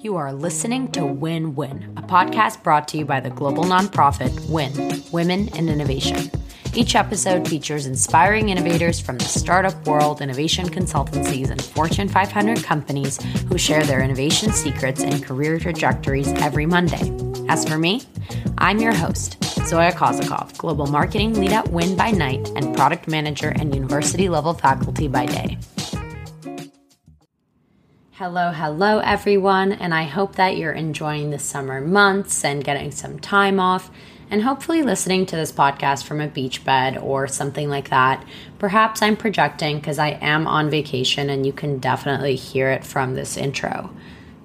You are listening to Win Win, a podcast brought to you by the global nonprofit WIN, Women in Innovation. Each episode features inspiring innovators from the startup world, innovation consultancies, and Fortune 500 companies who share their innovation secrets and career trajectories every Monday. As for me, I'm your host, Zoya Kozakov, Global Marketing Lead at WIN by night and Product Manager and University level faculty by day. Hello, hello, everyone, and I hope that you're enjoying the summer months and getting some time off, and hopefully listening to this podcast from a beach bed or something like that. Perhaps I'm projecting because I am on vacation, and you can definitely hear it from this intro.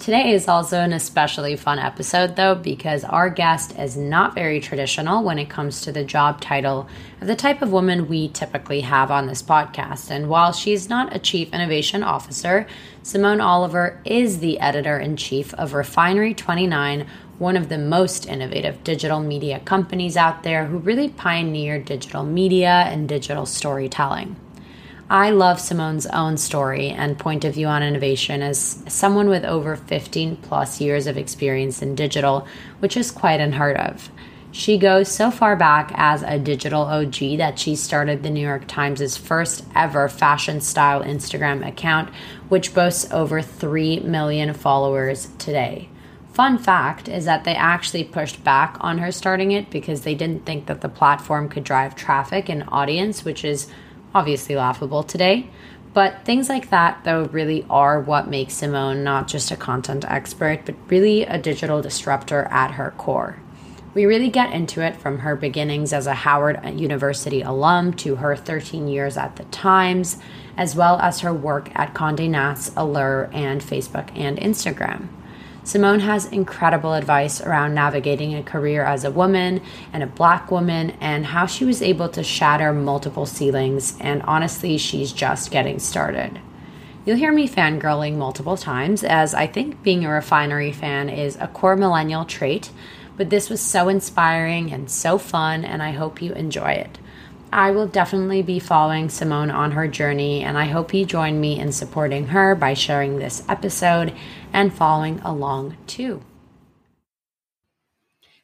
Today is also an especially fun episode, though, because our guest is not very traditional when it comes to the job title of the type of woman we typically have on this podcast. And while she's not a chief innovation officer, Simone Oliver is the editor in chief of Refinery 29, one of the most innovative digital media companies out there who really pioneered digital media and digital storytelling. I love Simone's own story and point of view on innovation as someone with over 15 plus years of experience in digital, which is quite unheard of. She goes so far back as a digital OG that she started the New York Times' first ever fashion style Instagram account, which boasts over 3 million followers today. Fun fact is that they actually pushed back on her starting it because they didn't think that the platform could drive traffic and audience, which is obviously laughable today. But things like that, though, really are what makes Simone not just a content expert, but really a digital disruptor at her core. We really get into it from her beginnings as a Howard University alum to her 13 years at the Times, as well as her work at Conde Nast, Allure, and Facebook and Instagram. Simone has incredible advice around navigating a career as a woman and a black woman and how she was able to shatter multiple ceilings. And honestly, she's just getting started. You'll hear me fangirling multiple times, as I think being a refinery fan is a core millennial trait, but this was so inspiring and so fun, and I hope you enjoy it. I will definitely be following Simone on her journey, and I hope you join me in supporting her by sharing this episode and following along too.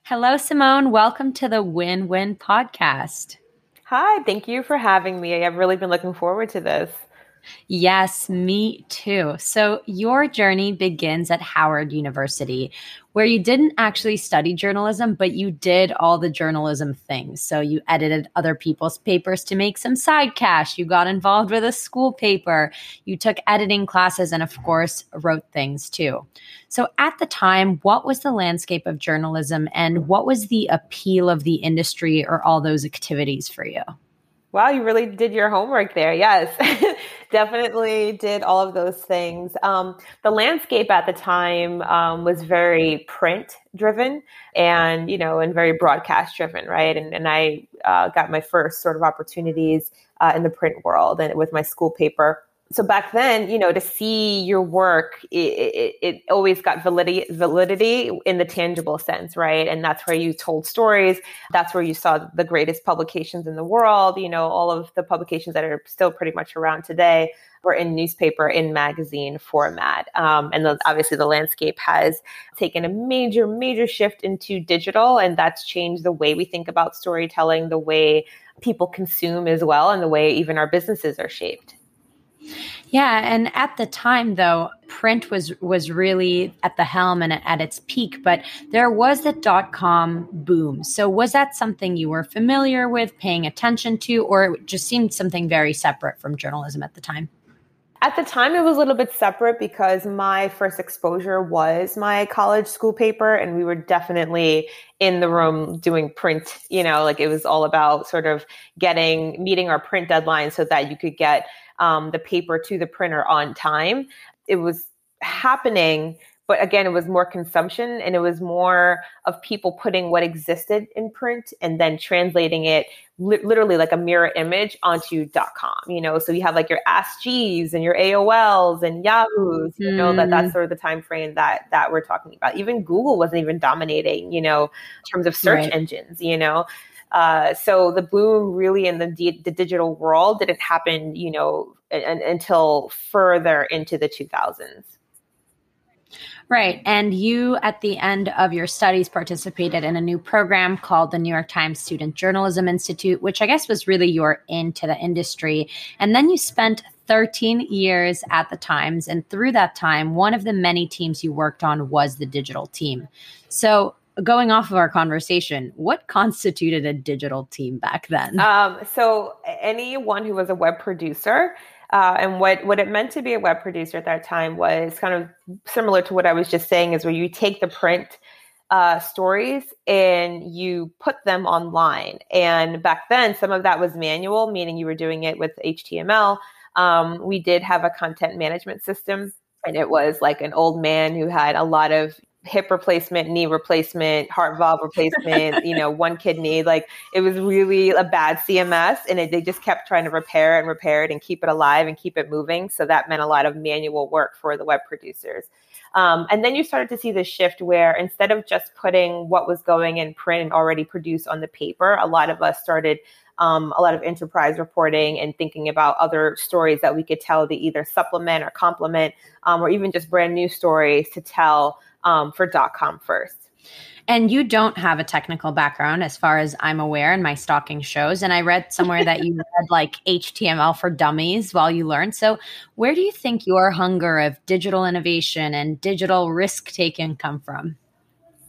Hello, Simone. Welcome to the Win Win podcast. Hi, thank you for having me. I've really been looking forward to this. Yes, me too. So, your journey begins at Howard University, where you didn't actually study journalism, but you did all the journalism things. So, you edited other people's papers to make some side cash. You got involved with a school paper. You took editing classes and, of course, wrote things too. So, at the time, what was the landscape of journalism and what was the appeal of the industry or all those activities for you? Wow, you really did your homework there. Yes, definitely did all of those things. Um, the landscape at the time um, was very print driven and, you know, and very broadcast driven, right? And, and I uh, got my first sort of opportunities uh, in the print world and with my school paper so back then, you know, to see your work, it, it, it, always got validity, validity in the tangible sense, right? And that's where you told stories. That's where you saw the greatest publications in the world. You know, all of the publications that are still pretty much around today were in newspaper, in magazine format. Um, and the, obviously, the landscape has taken a major, major shift into digital, and that's changed the way we think about storytelling, the way people consume as well, and the way even our businesses are shaped. Yeah, and at the time though, print was was really at the helm and at its peak, but there was the dot com boom. So was that something you were familiar with, paying attention to, or it just seemed something very separate from journalism at the time? At the time, it was a little bit separate because my first exposure was my college school paper, and we were definitely in the room doing print. You know, like it was all about sort of getting, meeting our print deadline so that you could get um, the paper to the printer on time. It was happening, but again, it was more consumption and it was more of people putting what existed in print and then translating it li- literally like a mirror image onto .com. You know, so you have like your Ask Jeeves and your AOLs and Yahoo's. You know that that's mm. sort of the time frame that that we're talking about. Even Google wasn't even dominating. You know, in terms of search right. engines. You know. Uh, so the boom really in the, di- the digital world didn't happen, you know, until further into the 2000s. Right. And you, at the end of your studies, participated in a new program called the New York Times Student Journalism Institute, which I guess was really your into the industry. And then you spent 13 years at the Times. And through that time, one of the many teams you worked on was the digital team. So, going off of our conversation, what constituted a digital team back then? Um, so, anyone who was a web producer uh, and what, what it meant to be a web producer at that time was kind of similar to what I was just saying is where you take the print uh, stories and you put them online. And back then, some of that was manual, meaning you were doing it with HTML. Um, we did have a content management system, and it was like an old man who had a lot of hip replacement, knee replacement, heart valve replacement, you know, one kidney. Like it was really a bad CMS and it, they just kept trying to repair and repair it and keep it alive and keep it moving. So that meant a lot of manual work for the web producers. Um, and then you started to see the shift where instead of just putting what was going in print and already produced on the paper, a lot of us started um, a lot of enterprise reporting and thinking about other stories that we could tell to either supplement or complement, um, or even just brand new stories to tell um, for dot .com first. And you don't have a technical background, as far as I'm aware, in my stalking shows. And I read somewhere that you read like HTML for dummies while you learned. So, where do you think your hunger of digital innovation and digital risk taking come from?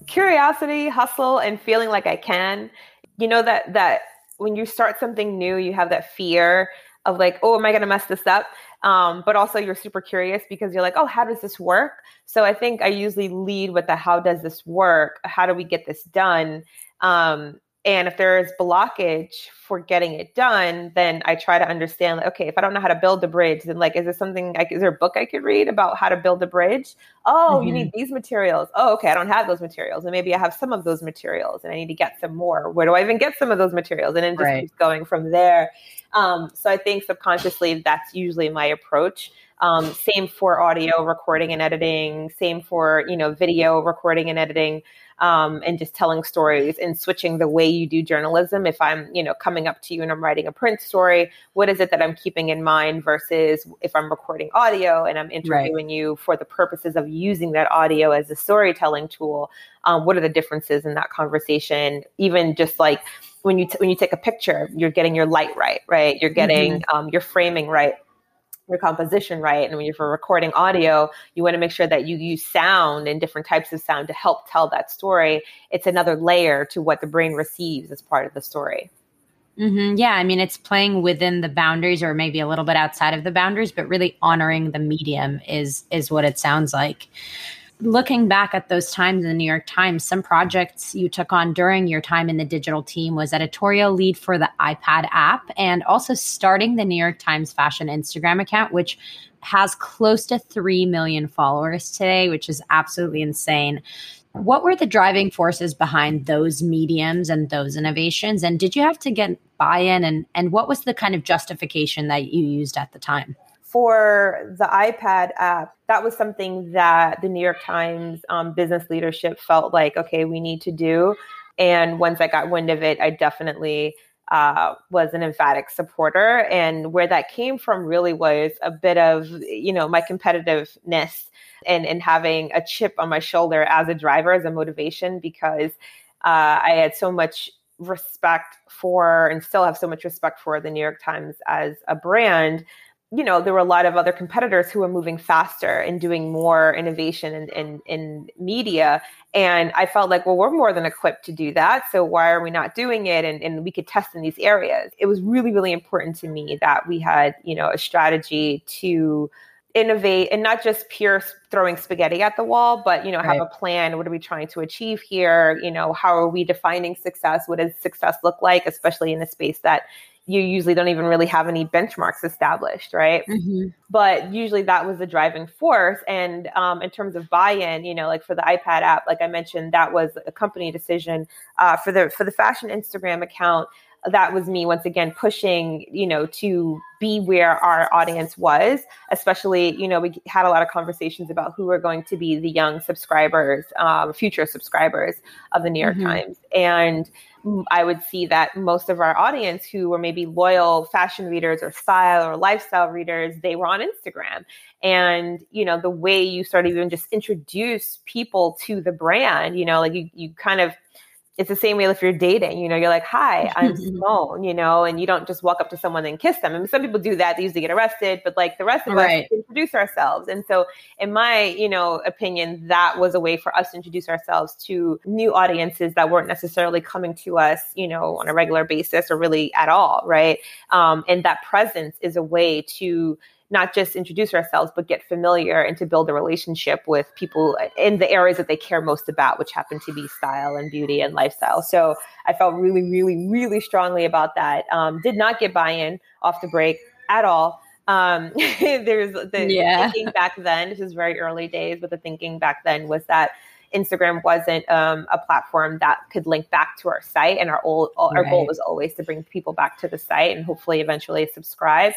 Curiosity, hustle, and feeling like I can. You know that that when you start something new, you have that fear of like, oh, am I going to mess this up? Um, but also you're super curious because you're like, oh, how does this work? So I think I usually lead with the how does this work? How do we get this done? Um, and if there is blockage for getting it done, then I try to understand, like, okay, if I don't know how to build a bridge, then like, is there something, like, is there a book I could read about how to build a bridge? Oh, mm-hmm. you need these materials. Oh, okay, I don't have those materials. And maybe I have some of those materials and I need to get some more. Where do I even get some of those materials? And then just right. keeps going from there. Um, so I think subconsciously that's usually my approach. Um, same for audio recording and editing. Same for you know video recording and editing, um, and just telling stories and switching the way you do journalism. If I'm you know coming up to you and I'm writing a print story, what is it that I'm keeping in mind versus if I'm recording audio and I'm interviewing right. you for the purposes of using that audio as a storytelling tool? Um, what are the differences in that conversation? Even just like when you t- when you take a picture, you're getting your light right, right? You're getting mm-hmm. um, your framing right, your composition right. And when you're for recording audio, you want to make sure that you use sound and different types of sound to help tell that story. It's another layer to what the brain receives as part of the story. Mm-hmm. Yeah, I mean, it's playing within the boundaries, or maybe a little bit outside of the boundaries, but really honoring the medium is is what it sounds like looking back at those times in the New York Times, some projects you took on during your time in the digital team was editorial lead for the iPad app and also starting the New York Times fashion Instagram account, which has close to 3 million followers today, which is absolutely insane. What were the driving forces behind those mediums and those innovations? And did you have to get buy in? And, and what was the kind of justification that you used at the time? For the iPad app, that was something that the New York Times um, business leadership felt like, okay, we need to do. And once I got wind of it, I definitely uh, was an emphatic supporter. And where that came from really was a bit of, you know, my competitiveness and, and having a chip on my shoulder as a driver, as a motivation, because uh, I had so much respect for and still have so much respect for the New York Times as a brand you know, there were a lot of other competitors who were moving faster and doing more innovation in, in, in, media. And I felt like, well, we're more than equipped to do that. So why are we not doing it? And, and we could test in these areas. It was really, really important to me that we had, you know, a strategy to innovate and not just pure throwing spaghetti at the wall, but, you know, have a plan. What are we trying to achieve here? You know, how are we defining success? What does success look like, especially in a space that you usually don't even really have any benchmarks established, right? Mm-hmm. But usually that was the driving force. And um, in terms of buy-in, you know, like for the iPad app, like I mentioned, that was a company decision uh, for the for the fashion Instagram account. that was me once again pushing, you know, to be where our audience was, especially, you know, we had a lot of conversations about who were going to be the young subscribers, um, future subscribers of the New York mm-hmm. Times. And I would see that most of our audience who were maybe loyal fashion readers or style or lifestyle readers, they were on Instagram. And, you know, the way you sort of even just introduce people to the brand, you know, like you, you kind of it's the same way if you're dating, you know, you're like, hi, I'm Simone, you know, and you don't just walk up to someone and kiss them. I mean, some people do that, they usually get arrested, but like the rest of right. us introduce ourselves. And so in my, you know, opinion, that was a way for us to introduce ourselves to new audiences that weren't necessarily coming to us, you know, on a regular basis or really at all. Right. Um, and that presence is a way to not just introduce ourselves, but get familiar and to build a relationship with people in the areas that they care most about, which happen to be style and beauty and lifestyle. So I felt really, really, really strongly about that. Um, did not get buy in off the break at all. Um, there's the yeah. thinking back then, this is very early days, but the thinking back then was that Instagram wasn't um, a platform that could link back to our site, and our old, our right. goal was always to bring people back to the site and hopefully eventually subscribe.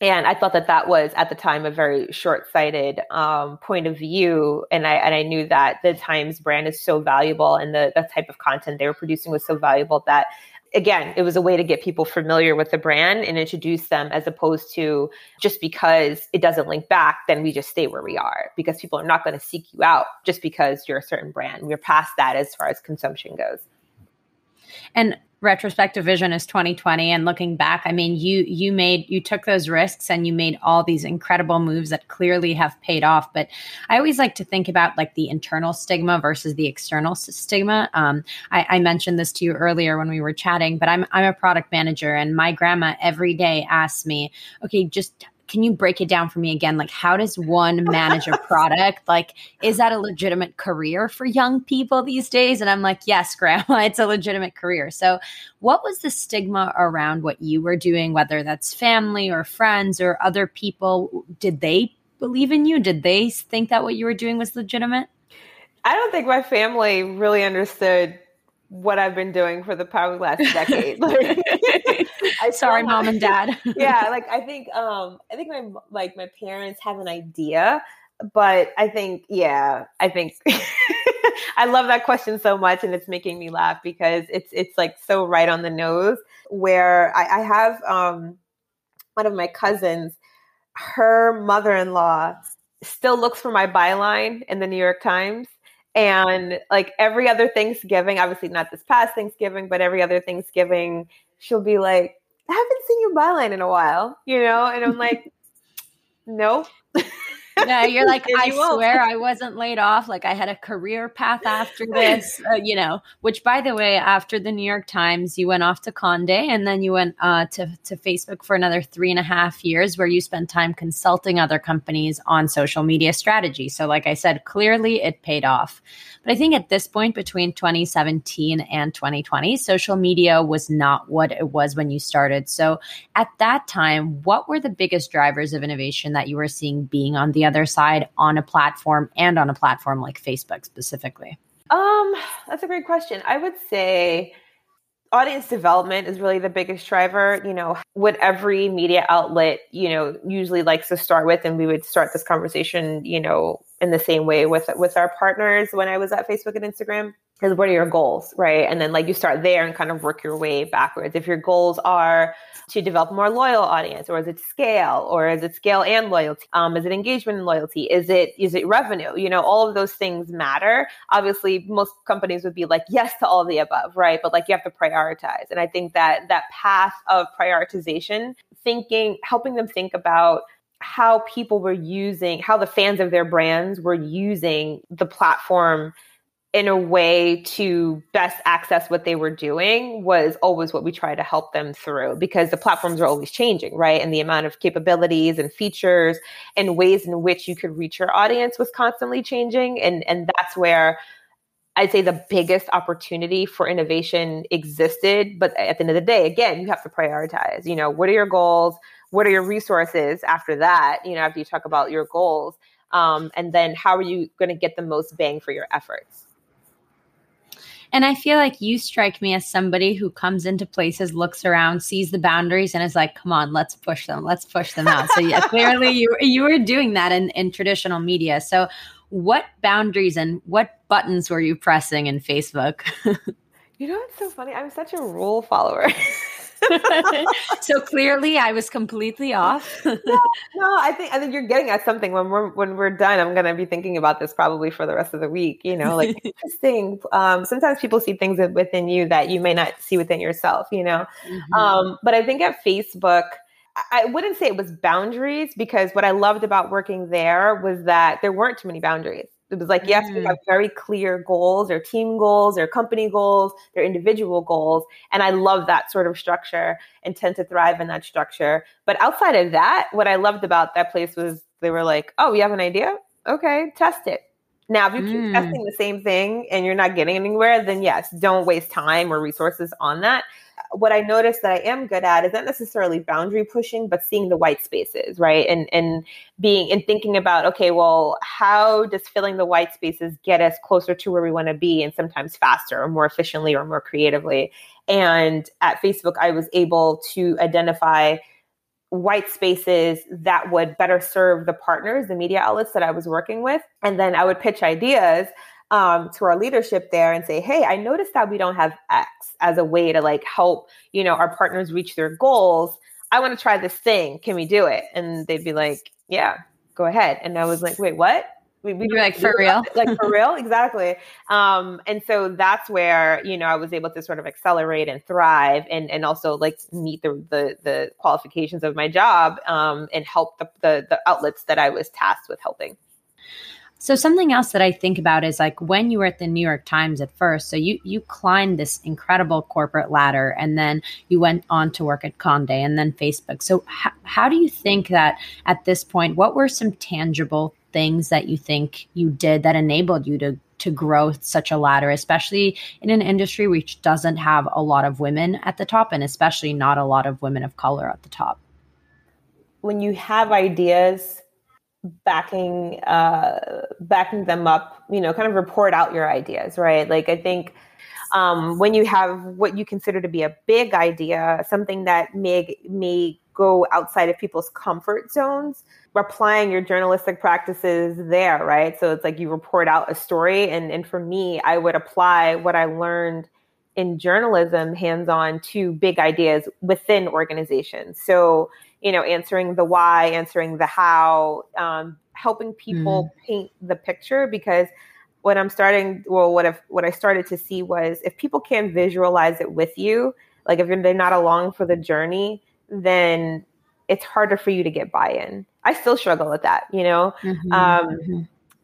And I thought that that was at the time a very short-sighted um, point of view, and I and I knew that the Times brand is so valuable, and the the type of content they were producing was so valuable that again, it was a way to get people familiar with the brand and introduce them as opposed to just because it doesn't link back, then we just stay where we are because people are not going to seek you out just because you're a certain brand. We're past that as far as consumption goes. And retrospective vision is 2020 and looking back i mean you you made you took those risks and you made all these incredible moves that clearly have paid off. But i always like to think about like the internal stigma versus the external stigma. Um, I, I mentioned this to you earlier when we were chatting but i'm i'm a product manager and my grandma every day asks me okay just can you break it down for me again? Like, how does one manage a product? Like, is that a legitimate career for young people these days? And I'm like, yes, grandma, it's a legitimate career. So, what was the stigma around what you were doing, whether that's family or friends or other people? Did they believe in you? Did they think that what you were doing was legitimate? I don't think my family really understood what I've been doing for the probably last decade. like, I sorry, mom and dad. yeah, like I think um I think my like my parents have an idea, but I think yeah, I think I love that question so much, and it's making me laugh because it's it's like so right on the nose. Where I, I have um one of my cousins, her mother in law still looks for my byline in the New York Times and like every other Thanksgiving, obviously not this past Thanksgiving, but every other Thanksgiving, she'll be like, I haven't seen your byline in a while, you know? And I'm like, no. yeah, you're like, I you swear I wasn't laid off. Like I had a career path after this, uh, you know. Which, by the way, after the New York Times, you went off to Conde, and then you went uh, to to Facebook for another three and a half years, where you spent time consulting other companies on social media strategy. So, like I said, clearly it paid off. But I think at this point, between 2017 and 2020, social media was not what it was when you started. So, at that time, what were the biggest drivers of innovation that you were seeing being on the other side on a platform and on a platform like Facebook specifically? Um, that's a great question. I would say audience development is really the biggest driver you know what every media outlet you know usually likes to start with and we would start this conversation you know in the same way with with our partners when i was at facebook and instagram is what are your goals, right? And then like you start there and kind of work your way backwards. If your goals are to develop a more loyal audience, or is it scale, or is it scale and loyalty? Um, is it engagement and loyalty? Is it is it revenue? You know, all of those things matter. Obviously, most companies would be like yes to all the above, right? But like you have to prioritize, and I think that that path of prioritization, thinking, helping them think about how people were using, how the fans of their brands were using the platform in a way to best access what they were doing was always what we try to help them through because the platforms are always changing, right? And the amount of capabilities and features and ways in which you could reach your audience was constantly changing. And, and that's where I'd say the biggest opportunity for innovation existed. But at the end of the day, again, you have to prioritize. You know, what are your goals? What are your resources after that? You know, after you talk about your goals. Um, and then how are you going to get the most bang for your efforts? And I feel like you strike me as somebody who comes into places, looks around, sees the boundaries, and is like, "Come on, let's push them. Let's push them out." So yeah, clearly you you were doing that in in traditional media. So, what boundaries and what buttons were you pressing in Facebook? you know, it's so funny. I'm such a rule follower. so clearly I was completely off. no, no, I think I think you're getting at something when we're when we're done. I'm gonna be thinking about this probably for the rest of the week. You know, like interesting. Um, sometimes people see things within you that you may not see within yourself. You know, mm-hmm. um, but I think at Facebook. I wouldn't say it was boundaries because what I loved about working there was that there weren't too many boundaries. It was like, yes, mm. we have very clear goals, their team goals, their company goals, their individual goals. And I love that sort of structure and tend to thrive in that structure. But outside of that, what I loved about that place was they were like, oh, you have an idea? Okay, test it. Now, if you keep mm. testing the same thing and you're not getting anywhere, then yes, don't waste time or resources on that what I noticed that I am good at is not necessarily boundary pushing, but seeing the white spaces, right? And and being and thinking about, okay, well, how does filling the white spaces get us closer to where we want to be and sometimes faster or more efficiently or more creatively? And at Facebook, I was able to identify white spaces that would better serve the partners, the media outlets that I was working with. And then I would pitch ideas um, to our leadership there and say, hey, I noticed that we don't have X as a way to like help, you know, our partners reach their goals. I want to try this thing. Can we do it? And they'd be like, yeah, go ahead. And I was like, wait, what? We, we like for real, like for real, exactly. Um, and so that's where you know I was able to sort of accelerate and thrive, and and also like meet the the, the qualifications of my job, um, and help the, the the outlets that I was tasked with helping. So something else that I think about is like when you were at the New York Times at first, so you you climbed this incredible corporate ladder and then you went on to work at Condé and then Facebook. So h- how do you think that at this point what were some tangible things that you think you did that enabled you to to grow such a ladder, especially in an industry which doesn't have a lot of women at the top and especially not a lot of women of color at the top? When you have ideas backing uh, backing them up you know kind of report out your ideas right like i think um, when you have what you consider to be a big idea something that may may go outside of people's comfort zones applying your journalistic practices there right so it's like you report out a story and and for me i would apply what i learned in journalism hands on to big ideas within organizations so you know, answering the why, answering the how, um, helping people mm. paint the picture because what I'm starting, well, what if what I started to see was if people can't visualize it with you, like if they're not along for the journey, then it's harder for you to get buy-in. I still struggle with that, you know. Mm-hmm, um, mm-hmm.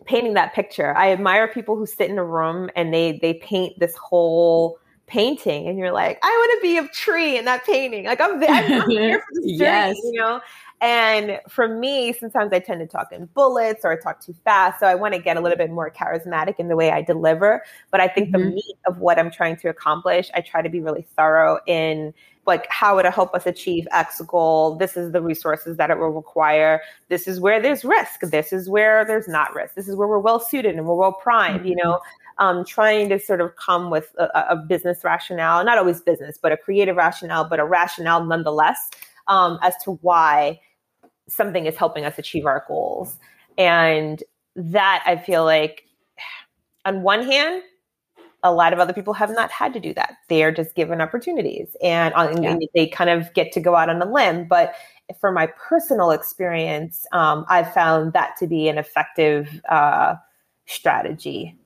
Painting that picture, I admire people who sit in a room and they they paint this whole painting and you're like, I want to be a tree in that painting. Like I'm, I'm here for this journey, yes. you know? And for me, sometimes I tend to talk in bullets or I talk too fast. So I want to get a little bit more charismatic in the way I deliver. But I think mm-hmm. the meat of what I'm trying to accomplish, I try to be really thorough in like how would it help us achieve X goal? This is the resources that it will require. This is where there's risk. This is where there's not risk. This is where we're well suited and we're well primed, mm-hmm. you know? um, trying to sort of come with a, a, business rationale, not always business, but a creative rationale, but a rationale nonetheless um, as to why something is helping us achieve our goals. And that I feel like, on one hand, a lot of other people have not had to do that. They are just given opportunities and, on, yeah. and they kind of get to go out on a limb. But for my personal experience, um, I've found that to be an effective uh, strategy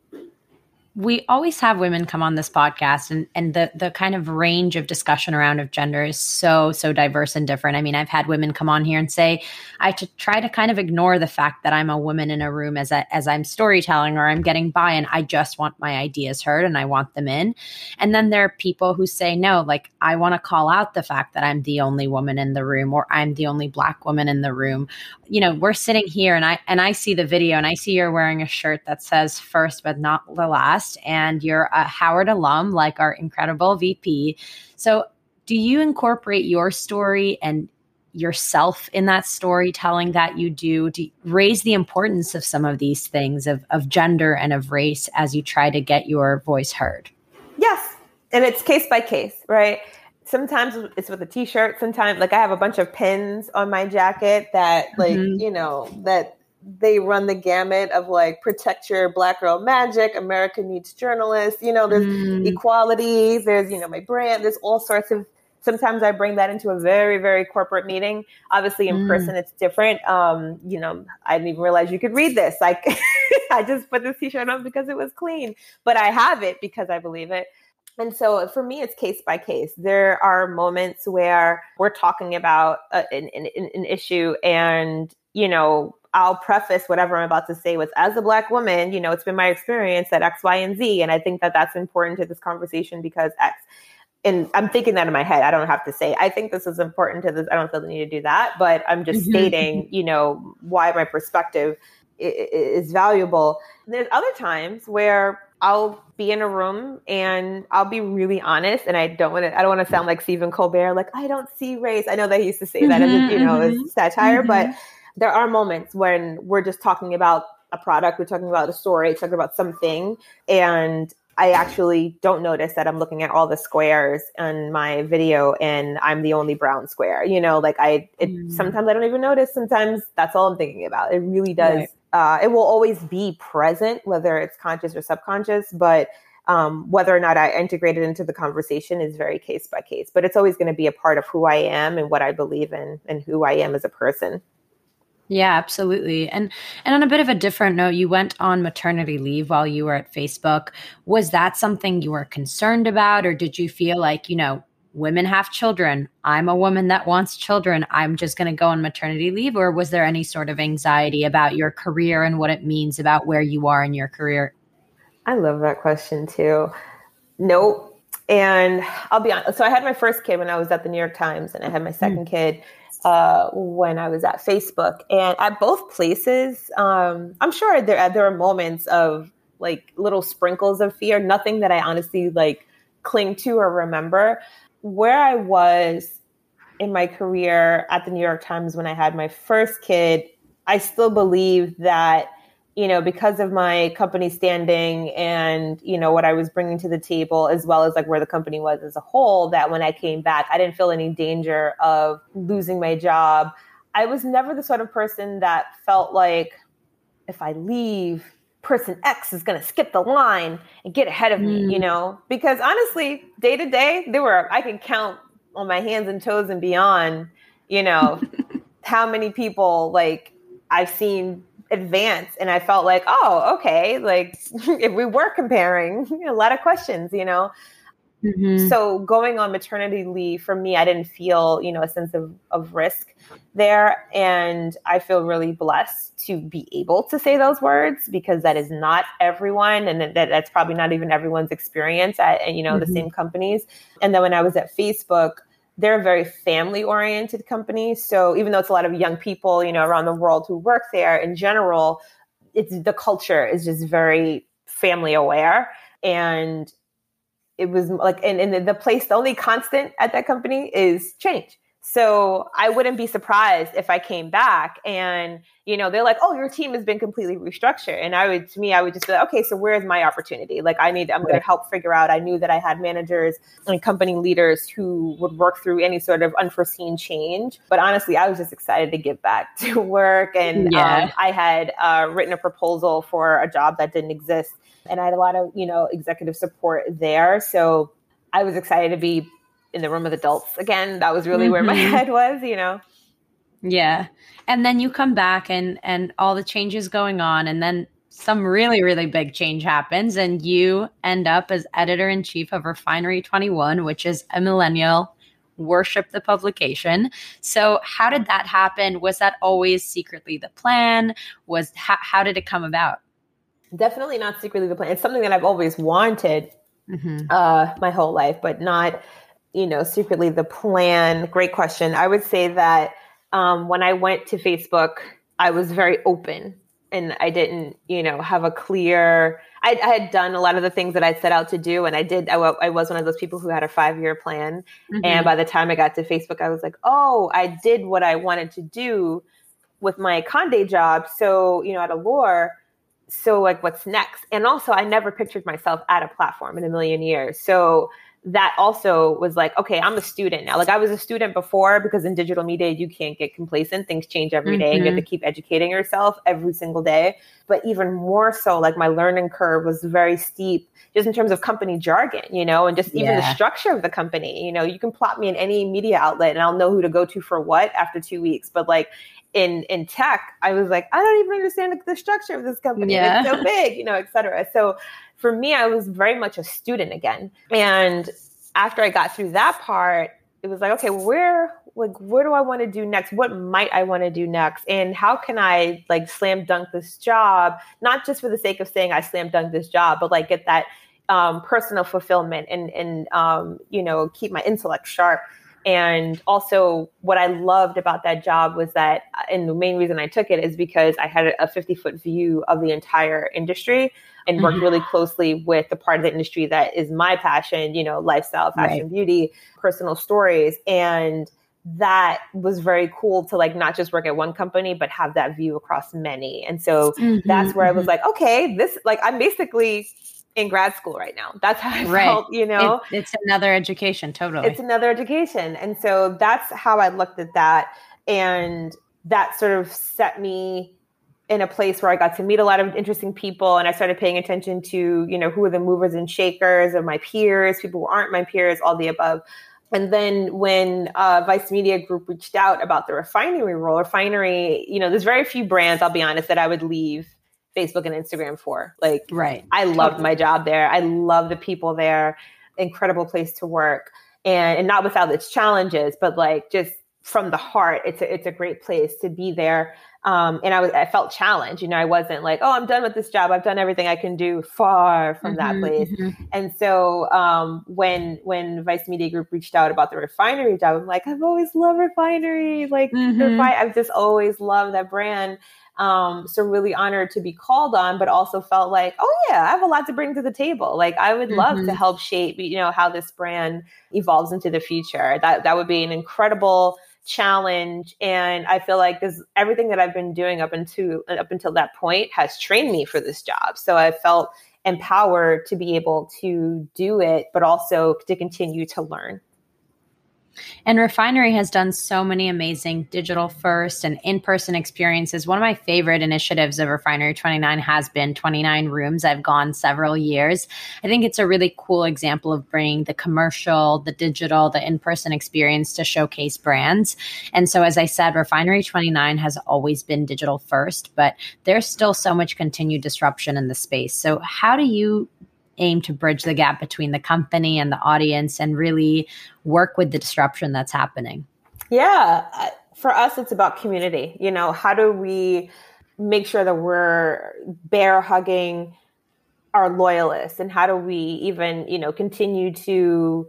we always have women come on this podcast and, and the the kind of range of discussion around of gender is so so diverse and different. I mean i've had women come on here and say i to try to kind of ignore the fact that i'm a woman in a room as a, as i'm storytelling or i'm getting by and i just want my ideas heard and i want them in. And then there are people who say no like i want to call out the fact that i'm the only woman in the room or i'm the only black woman in the room. You know we're sitting here and i and i see the video and i see you're wearing a shirt that says first but not the last and you're a Howard alum, like our incredible VP. So, do you incorporate your story and yourself in that storytelling that you do to raise the importance of some of these things of, of gender and of race as you try to get your voice heard? Yes. And it's case by case, right? Sometimes it's with a t-shirt. Sometimes, like I have a bunch of pins on my jacket that, like mm-hmm. you know, that they run the gamut of like protect your black girl magic, America needs journalists. You know, there's mm. equality. There's you know my brand. There's all sorts of sometimes I bring that into a very, very corporate meeting. Obviously, in mm. person, it's different. Um, you know, I didn't even realize you could read this. Like, I just put this t-shirt on because it was clean, but I have it because I believe it. And so for me, it's case by case. There are moments where we're talking about a, an, an, an issue and, you know, I'll preface whatever I'm about to say with, as a Black woman, you know, it's been my experience at X, Y, and Z. And I think that that's important to this conversation because X and I'm thinking that in my head. I don't have to say, I think this is important to this. I don't feel the need to do that, but I'm just mm-hmm. stating, you know, why my perspective is valuable. There's other times where I'll be in a room and I'll be really honest, and I don't want to. I don't want to sound like Stephen Colbert, like I don't see race. I know that he used to say that mm-hmm, as you know as mm-hmm. satire, mm-hmm. but there are moments when we're just talking about a product, we're talking about a story, talking about something, and I actually don't notice that I'm looking at all the squares in my video and I'm the only brown square. You know, like I, it, mm. sometimes I don't even notice. Sometimes that's all I'm thinking about. It really does. Right. Uh, it will always be present, whether it's conscious or subconscious, but um, whether or not I integrate it into the conversation is very case by case. But it's always going to be a part of who I am and what I believe in and who I am as a person. Yeah, absolutely. And and on a bit of a different note, you went on maternity leave while you were at Facebook. Was that something you were concerned about or did you feel like, you know, women have children. I'm a woman that wants children. I'm just going to go on maternity leave or was there any sort of anxiety about your career and what it means about where you are in your career? I love that question too. Nope. And I'll be honest. So I had my first kid when I was at the New York Times and I had my second mm. kid uh, when I was at Facebook. And at both places, um, I'm sure there there are moments of like little sprinkles of fear. Nothing that I honestly like cling to or remember. Where I was in my career at the New York Times when I had my first kid, I still believe that you know, because of my company standing and, you know, what I was bringing to the table, as well as like where the company was as a whole, that when I came back, I didn't feel any danger of losing my job. I was never the sort of person that felt like if I leave, person X is going to skip the line and get ahead of me, you mm. know? Because honestly, day to day, there were, I can count on my hands and toes and beyond, you know, how many people like I've seen advance and i felt like oh okay like if we were comparing a lot of questions you know mm-hmm. so going on maternity leave for me i didn't feel you know a sense of, of risk there and i feel really blessed to be able to say those words because that is not everyone and that, that's probably not even everyone's experience at you know mm-hmm. the same companies and then when i was at facebook they're a very family oriented company. So even though it's a lot of young people, you know, around the world who work there in general, it's the culture is just very family aware. And it was like, and, and the place, the only constant at that company is change. So I wouldn't be surprised if I came back and, you know, they're like, oh, your team has been completely restructured. And I would, to me, I would just be like, okay, so where's my opportunity? Like, I need, I'm going to help figure out. I knew that I had managers and company leaders who would work through any sort of unforeseen change. But honestly, I was just excited to get back to work. And yeah. um, I had uh, written a proposal for a job that didn't exist. And I had a lot of, you know, executive support there. So I was excited to be in the room with adults again. That was really mm-hmm. where my mm-hmm. head was, you know. Yeah. And then you come back and and all the changes going on and then some really really big change happens and you end up as editor in chief of Refinery 21, which is a millennial worship the publication. So how did that happen? Was that always secretly the plan? Was how, how did it come about? Definitely not secretly the plan. It's something that I've always wanted mm-hmm. uh, my whole life, but not you know, secretly the plan? Great question. I would say that um, when I went to Facebook, I was very open and I didn't, you know, have a clear. I, I, had done a lot of the things that I set out to do, and I did. I, I was one of those people who had a five year plan. Mm-hmm. And by the time I got to Facebook, I was like, oh, I did what I wanted to do with my Conde job. So, you know, at Allure. So, like, what's next? And also, I never pictured myself at a platform in a million years. So, that also was like, okay, I'm a student now. Like I was a student before because in digital media, you can't get complacent. Things change every day, mm-hmm. and you have to mm-hmm. keep educating yourself every single day. But even more so, like my learning curve was very steep just in terms of company jargon, you know, and just even yeah. the structure of the company. You know, you can plot me in any media outlet and I'll know who to go to for what after two weeks. But like in in tech, I was like, I don't even understand the, the structure of this company. Yeah. It's so big, you know, et cetera. So for me, I was very much a student again. And after I got through that part, it was like, okay, where like where do I want to do next? What might I want to do next? And how can I like slam dunk this job, not just for the sake of saying I slam dunk this job, but like get that um, personal fulfillment and and um, you know keep my intellect sharp. And also, what I loved about that job was that, and the main reason I took it is because I had a 50 foot view of the entire industry and worked mm-hmm. really closely with the part of the industry that is my passion, you know, lifestyle, fashion, right. beauty, personal stories. And that was very cool to like not just work at one company but have that view across many and so mm-hmm, that's where mm-hmm. i was mm-hmm. like okay this like i'm basically in grad school right now. That's how i right. felt you know? it, it's another education totally. It's another education. And so that's how i looked at that. And that sort of set me in a place where I got to meet a lot of interesting people and I started paying attention to, you know, who are the movers and shakers of my peers, people who aren't my peers, all the above. And then when uh, Vice Media Group reached out about the refinery role, refinery, you know, there's very few brands, I'll be honest, that I would leave Facebook and Instagram for. Like, right. I loved totally. my job there. I love the people there. Incredible place to work. And, and not without its challenges, but like just from the heart, it's a, it's a great place to be there. Um, and I was I felt challenged. You know, I wasn't like, oh, I'm done with this job. I've done everything I can do. Far from mm-hmm, that place. Mm-hmm. And so um, when when Vice Media Group reached out about the refinery job, I'm like, I've always loved refinery. Like, mm-hmm. refi- I've just always loved that brand. Um, so really honored to be called on, but also felt like, oh yeah, I have a lot to bring to the table. Like I would love to mm-hmm. help shape, you know, how this brand evolves into the future. That that would be an incredible challenge and i feel like this everything that i've been doing up until up until that point has trained me for this job so i felt empowered to be able to do it but also to continue to learn and Refinery has done so many amazing digital first and in person experiences. One of my favorite initiatives of Refinery 29 has been 29 Rooms. I've gone several years. I think it's a really cool example of bringing the commercial, the digital, the in person experience to showcase brands. And so, as I said, Refinery 29 has always been digital first, but there's still so much continued disruption in the space. So, how do you aim to bridge the gap between the company and the audience and really work with the disruption that's happening? Yeah, for us, it's about community. You know, how do we make sure that we're bear hugging our loyalists and how do we even, you know, continue to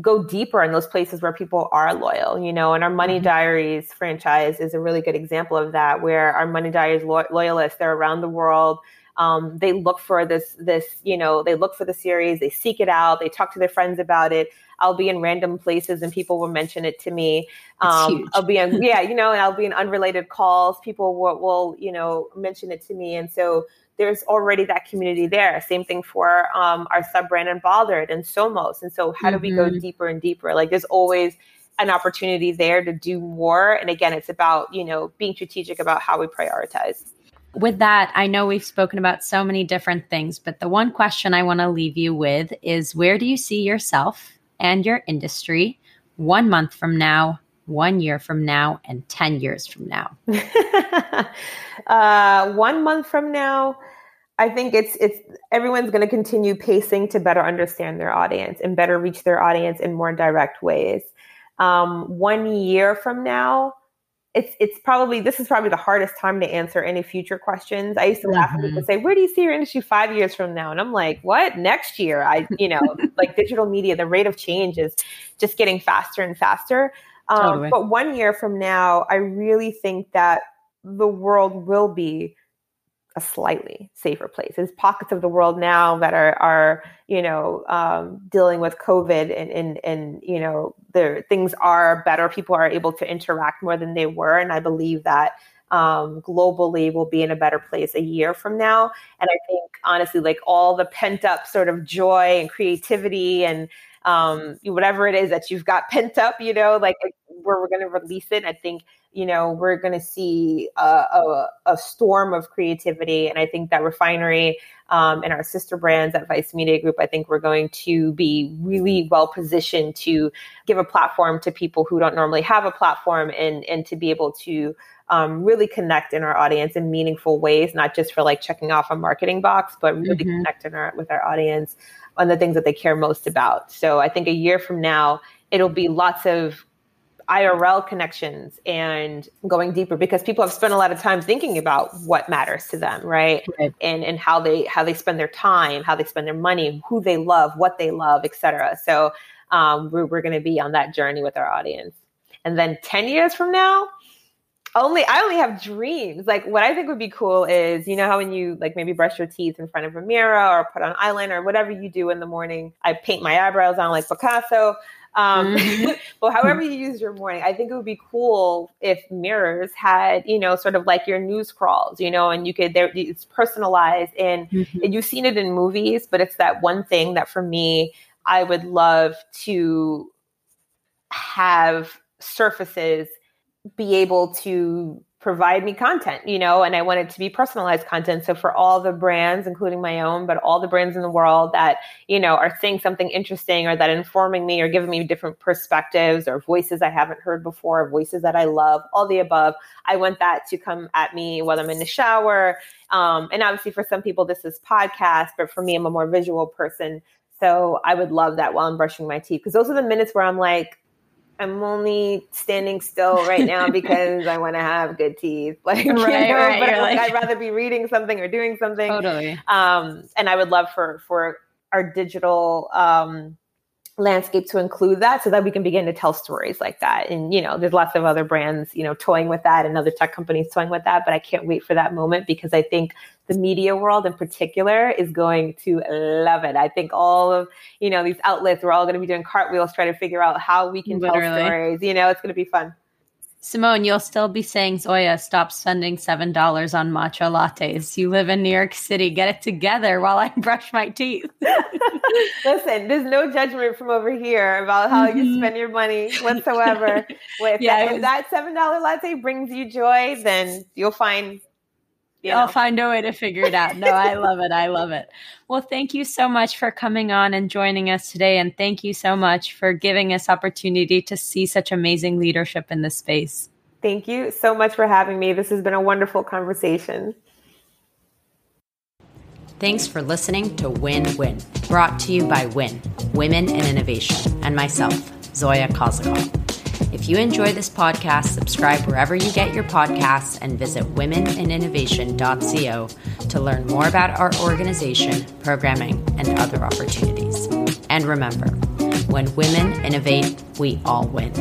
go deeper in those places where people are loyal, you know, and our Money mm-hmm. Diaries franchise is a really good example of that, where our Money Diaries lo- loyalists, they're around the world um, they look for this this you know they look for the series they seek it out they talk to their friends about it i'll be in random places and people will mention it to me um, i'll be in yeah you know and i'll be in unrelated calls people will, will you know mention it to me and so there's already that community there. Same thing for um, our sub brand Unbothered and Somos. And so, how do we go mm-hmm. deeper and deeper? Like, there's always an opportunity there to do more. And again, it's about you know being strategic about how we prioritize with that, I know we've spoken about so many different things, but the one question I want to leave you with is where do you see yourself and your industry one month from now, one year from now, and 10 years from now? uh, one month from now, I think it's it's everyone's going to continue pacing to better understand their audience and better reach their audience in more direct ways. Um, one year from now, it's it's probably this is probably the hardest time to answer any future questions. I used to laugh mm-hmm. when people say, "Where do you see your industry five years from now?" And I'm like, "What? Next year?" I, you know, like digital media, the rate of change is just getting faster and faster. Um, totally. But one year from now, I really think that the world will be a slightly safer place. There's pockets of the world now that are are you know um, dealing with COVID and and and you know the things are better. People are able to interact more than they were, and I believe that um, globally will be in a better place a year from now. And I think honestly, like all the pent up sort of joy and creativity and um, whatever it is that you've got pent up, you know, like where we're going to release it. I think you know we're going to see a, a, a, storm of creativity, and I think that refinery um, and our sister brands at Vice Media Group, I think we're going to be really well positioned to give a platform to people who don't normally have a platform, and and to be able to um, really connect in our audience in meaningful ways, not just for like checking off a marketing box, but really mm-hmm. connect in our, with our audience on the things that they care most about. So I think a year from now, it'll be lots of IRL connections and going deeper because people have spent a lot of time thinking about what matters to them, right? right? And and how they how they spend their time, how they spend their money, who they love, what they love, etc. So um, we're we're going to be on that journey with our audience. And then ten years from now, only I only have dreams. Like what I think would be cool is, you know how when you like maybe brush your teeth in front of a mirror or put on eyeliner or whatever you do in the morning. I paint my eyebrows on like Picasso. Um, mm-hmm. but however you use your morning, I think it would be cool if mirrors had, you know, sort of like your news crawls, you know, and you could there it's personalized and, mm-hmm. and you've seen it in movies, but it's that one thing that for me I would love to have surfaces be able to provide me content, you know, and I want it to be personalized content. So for all the brands, including my own, but all the brands in the world that, you know, are saying something interesting or that informing me or giving me different perspectives or voices I haven't heard before, voices that I love, all the above. I want that to come at me while I'm in the shower. Um, and obviously for some people, this is podcast, but for me, I'm a more visual person. So I would love that while I'm brushing my teeth because those are the minutes where I'm like, I'm only standing still right now because I want to have good teeth. Like, right, you know, right. but like, I'd rather be reading something or doing something. Totally. Um, and I would love for for our digital um, landscape to include that so that we can begin to tell stories like that. And, you know, there's lots of other brands, you know, toying with that and other tech companies toying with that. But I can't wait for that moment because I think the media world in particular is going to love it. I think all of, you know, these outlets, we're all going to be doing cartwheels trying to figure out how we can Literally. tell stories. You know, it's going to be fun. Simone, you'll still be saying, Zoya, stop spending $7 on matcha lattes. You live in New York City. Get it together while I brush my teeth. Listen, there's no judgment from over here about how mm-hmm. you spend your money whatsoever. if, yeah, that, if that $7 latte brings you joy, then you'll find you know. I'll find a way to figure it out. No, I love it. I love it. Well, thank you so much for coming on and joining us today. And thank you so much for giving us opportunity to see such amazing leadership in this space. Thank you so much for having me. This has been a wonderful conversation. Thanks for listening to Win Win, brought to you by Win, Women in Innovation, and myself, Zoya Kozakov. If you enjoy this podcast, subscribe wherever you get your podcasts and visit womeninnovation.co to learn more about our organization, programming, and other opportunities. And remember, when women innovate, we all win.